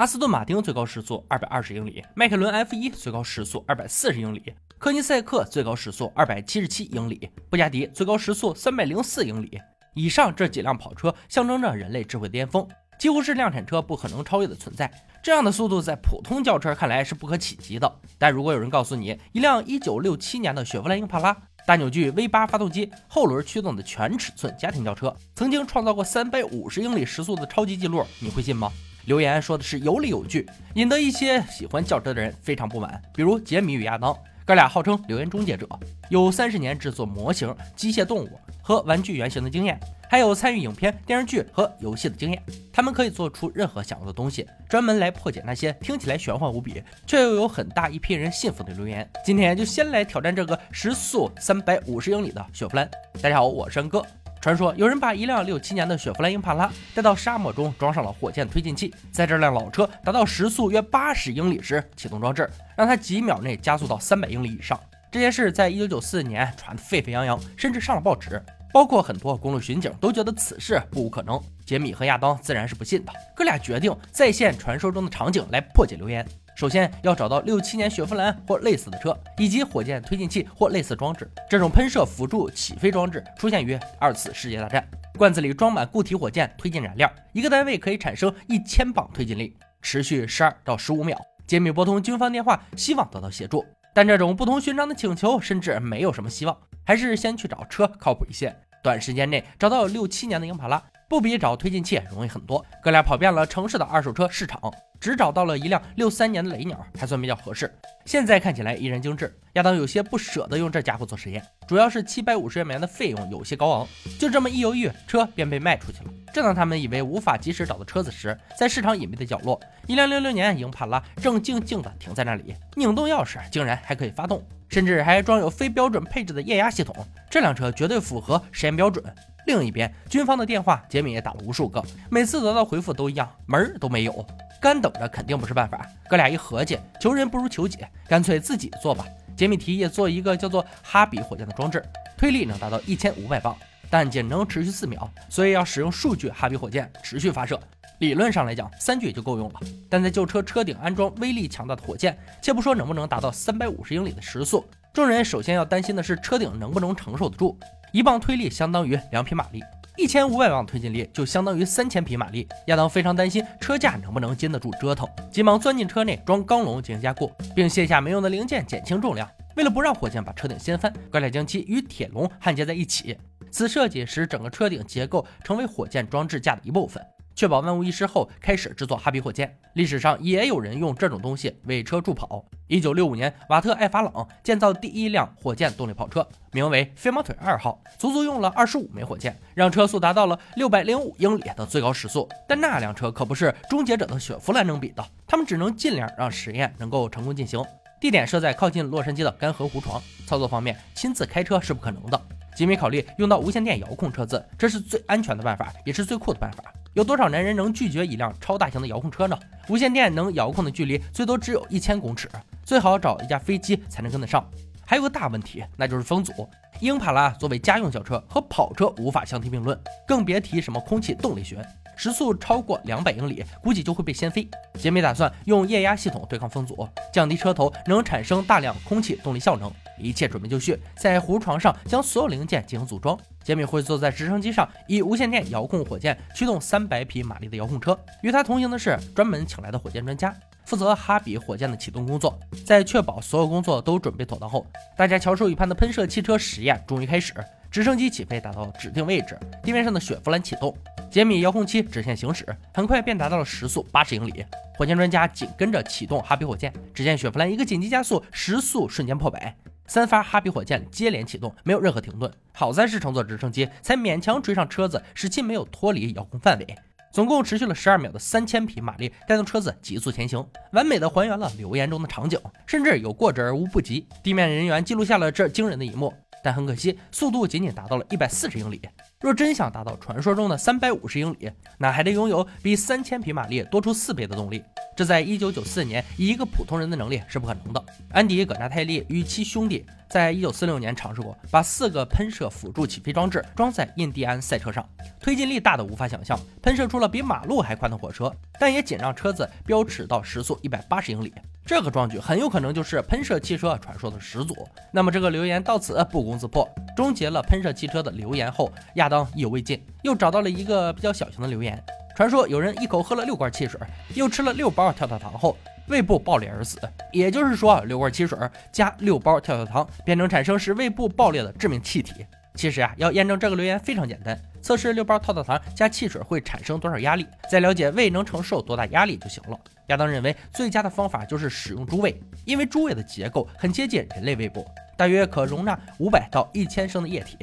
阿斯顿马丁最高时速二百二十英里，迈凯伦 F 一最高时速二百四十英里，科尼赛克最高时速二百七十七英里，布加迪最高时速三百零四英里。以上这几辆跑车象征着人类智慧巅峰，几乎是量产车不可能超越的存在。这样的速度在普通轿车看来是不可企及的。但如果有人告诉你，一辆一九六七年的雪佛兰英帕拉，大扭矩 V 八发动机，后轮驱动的全尺寸家庭轿车，曾经创造过三百五十英里时速的超级记录，你会信吗？留言说的是有理有据，引得一些喜欢轿车的人非常不满，比如杰米与亚当。哥俩号称留言终结者，有三十年制作模型、机械动物和玩具原型的经验，还有参与影片、电视剧和游戏的经验。他们可以做出任何想要的东西，专门来破解那些听起来玄幻无比却又有很大一批人信服的留言。今天就先来挑战这个时速三百五十英里的雪佛兰。大家好，我是安哥。传说有人把一辆六七年的雪佛兰英帕拉带到沙漠中，装上了火箭推进器，在这辆老车达到时速约八十英里时启动装置，让它几秒内加速到三百英里以上。这件事在一九九四年传得沸沸扬扬，甚至上了报纸，包括很多公路巡警都觉得此事不无可能。杰米和亚当自然是不信的，哥俩决定再现传说中的场景来破解留言。首先要找到六七年雪佛兰或类似的车，以及火箭推进器或类似装置。这种喷射辅助起飞装置出现于二次世界大战。罐子里装满固体火箭推进燃料，一个单位可以产生一千磅推进力，持续十二到十五秒。杰米拨通军方电话，希望得到协助，但这种不同寻常的请求甚至没有什么希望，还是先去找车靠谱一些。短时间内找到六七年的英帕拉，不比找推进器容易很多。哥俩跑遍了城市的二手车市场。只找到了一辆六三年的雷鸟，还算比较合适。现在看起来依然精致。亚当有些不舍得用这家伙做实验，主要是七百五十美元的费用有些高昂。就这么一犹豫，车便被卖出去了。正当他们以为无法及时找到车子时，在市场隐秘的角落，一辆六六年英帕拉正静静地停在那里。拧动钥匙，竟然还可以发动，甚至还装有非标准配置的液压系统。这辆车绝对符合实验标准。另一边，军方的电话，杰米也打了无数个，每次得到回复都一样，门儿都没有。干等着肯定不是办法，哥俩一合计，求人不如求己，干脆自己做吧。杰米提议做一个叫做哈比火箭的装置，推力能达到一千五百磅，但仅能持续四秒，所以要使用数据哈比火箭持续发射。理论上来讲，三句就够用了，但在旧车车顶安装威力强大的火箭，且不说能不能达到三百五十英里的时速，众人首先要担心的是车顶能不能承受得住。一磅推力相当于两匹马力。一千五百磅推进力就相当于三千匹马力，亚当非常担心车架能不能经得住折腾，急忙钻进车内装钢笼进行加固，并卸下没用的零件减轻重量。为了不让火箭把车顶掀翻，哥俩将其与铁笼焊接在一起。此设计使整个车顶结构成为火箭装置架的一部分。确保万无一失后，开始制作哈比火箭。历史上也有人用这种东西为车助跑。一九六五年，瓦特·艾法朗建造第一辆火箭动力跑车，名为“飞毛腿二号”，足足用了二十五枚火箭，让车速达到了六百零五英里的最高时速。但那辆车可不是终结者的雪佛兰能比的，他们只能尽量让实验能够成功进行。地点设在靠近洛杉矶的干涸湖床。操作方面，亲自开车是不可能的。吉米考虑用到无线电遥控车子，这是最安全的办法，也是最酷的办法。有多少男人能拒绝一辆超大型的遥控车呢？无线电能遥控的距离最多只有一千公尺，最好找一架飞机才能跟得上。还有个大问题，那就是风阻。英帕拉作为家用轿车和跑车无法相提并论，更别提什么空气动力学。时速超过两百英里，估计就会被掀飞。杰米打算用液压系统对抗风阻，降低车头能产生大量空气动力效能。一切准备就绪，在胡床上将所有零件进行组装。杰米会坐在直升机上，以无线电遥控火箭驱动三百匹马力的遥控车。与他同行的是专门请来的火箭专家，负责哈比火箭的启动工作。在确保所有工作都准备妥当后，大家翘首以盼的喷射汽车实验终于开始。直升机起飞达到指定位置，地面上的雪佛兰启动。杰米遥控器直线行驶，很快便达到了时速八十英里。火箭专家紧跟着启动哈比火箭，只见雪佛兰一个紧急加速，时速瞬间破百。三发哈比火箭接连启动，没有任何停顿。好在是乘坐直升机，才勉强追上车子，使其没有脱离遥控范围。总共持续了十二秒的三千匹马力，带动车子急速前行，完美的还原了留言中的场景，甚至有过之而无不及。地面人员记录下了这惊人的一幕。但很可惜，速度仅仅达到了一百四十英里。若真想达到传说中的三百五十英里，那还得拥有比三千匹马力多出四倍的动力。这在一九九四年以一个普通人的能力是不可能的。安迪·葛纳泰利与其兄弟在一九四六年尝试过，把四个喷射辅助起飞装置装在印第安赛车上，推进力大的无法想象，喷射出了比马路还宽的火车，但也仅让车子飙驰到时速一百八十英里。这个壮举很有可能就是喷射汽车传说的始祖。那么这个留言到此不攻自破，终结了喷射汽车的留言后，亚当意犹未尽，又找到了一个比较小型的留言。传说有人一口喝了六罐汽水，又吃了六包跳跳糖后，胃部爆裂而死。也就是说，六罐汽水加六包跳跳糖，便能产生使胃部爆裂的致命气体。其实啊，要验证这个留言非常简单，测试六包跳跳糖加汽水会产生多少压力，再了解胃能承受多大压力就行了。亚当认为最佳的方法就是使用猪胃，因为猪胃的结构很接近人类胃部，大约可容纳五百到一千升的液体。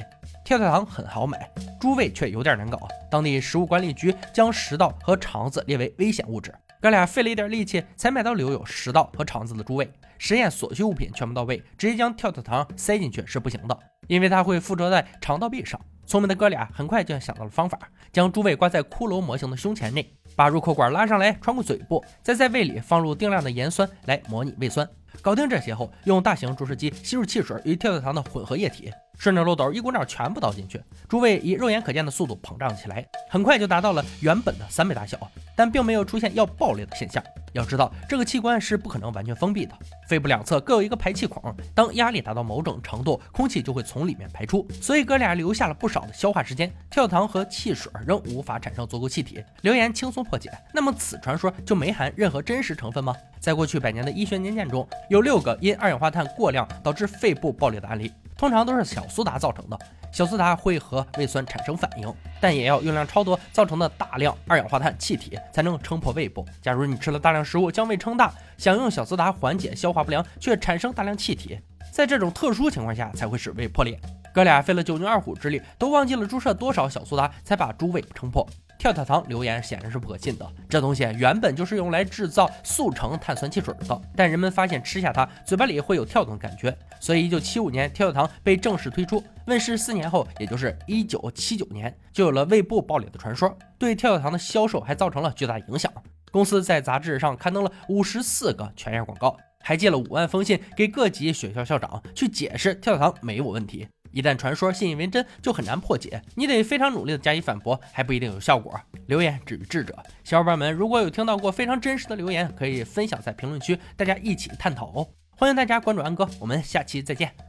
跳跳糖很好买，猪胃却有点难搞。当地食物管理局将食道和肠子列为危险物质，哥俩费了一点力气才买到留有食道和肠子的猪胃。实验所需物品全部到位，直接将跳跳糖塞进去是不行的，因为它会附着在肠道壁上。聪明的哥俩很快就想到了方法，将猪胃。挂在骷髅模型的胸前内，把入口管拉上来，穿过嘴部，再在胃。里放入定量的盐酸来模拟胃。酸。搞定这些后，用大型注射机吸入汽水与跳跳糖的混合液体。顺着漏斗一股脑全部倒进去，猪胃以肉眼可见的速度膨胀起来，很快就达到了原本的三倍大小，但并没有出现要爆裂的现象。要知道，这个器官是不可能完全封闭的，肺部两侧各有一个排气孔，当压力达到某种程度，空气就会从里面排出，所以哥俩留下了不少的消化时间。跳糖和汽水仍无法产生足够气体，留言轻松破解。那么此传说就没含任何真实成分吗？在过去百年的医学年鉴中，有六个因二氧化碳过量导致肺部爆裂的案例。通常都是小苏打造成的，小苏打会和胃酸产生反应，但也要用量超多造成的大量二氧化碳气体才能撑破胃部。假如你吃了大量食物将胃撑大，想用小苏打缓解消化不良，却产生大量气体，在这种特殊情况下才会使胃破裂。哥俩费了九牛二虎之力，都忘记了注射多少小苏打才把猪胃撑破。跳跳糖留言显然是不可信的，这东西原本就是用来制造速成碳酸汽水的，但人们发现吃下它嘴巴里会有跳动的感觉，所以一九七五年跳跳糖被正式推出，问世四年后，也就是一九七九年，就有了胃部爆裂的传说，对跳跳糖的销售还造成了巨大影响。公司在杂志上刊登了五十四个全页广告，还寄了五万封信给各级学校校长去解释跳跳糖没有问题。一旦传说信以为真，就很难破解，你得非常努力的加以反驳，还不一定有效果。留言止于智者，小伙伴们如果有听到过非常真实的留言，可以分享在评论区，大家一起探讨哦。欢迎大家关注安哥，我们下期再见。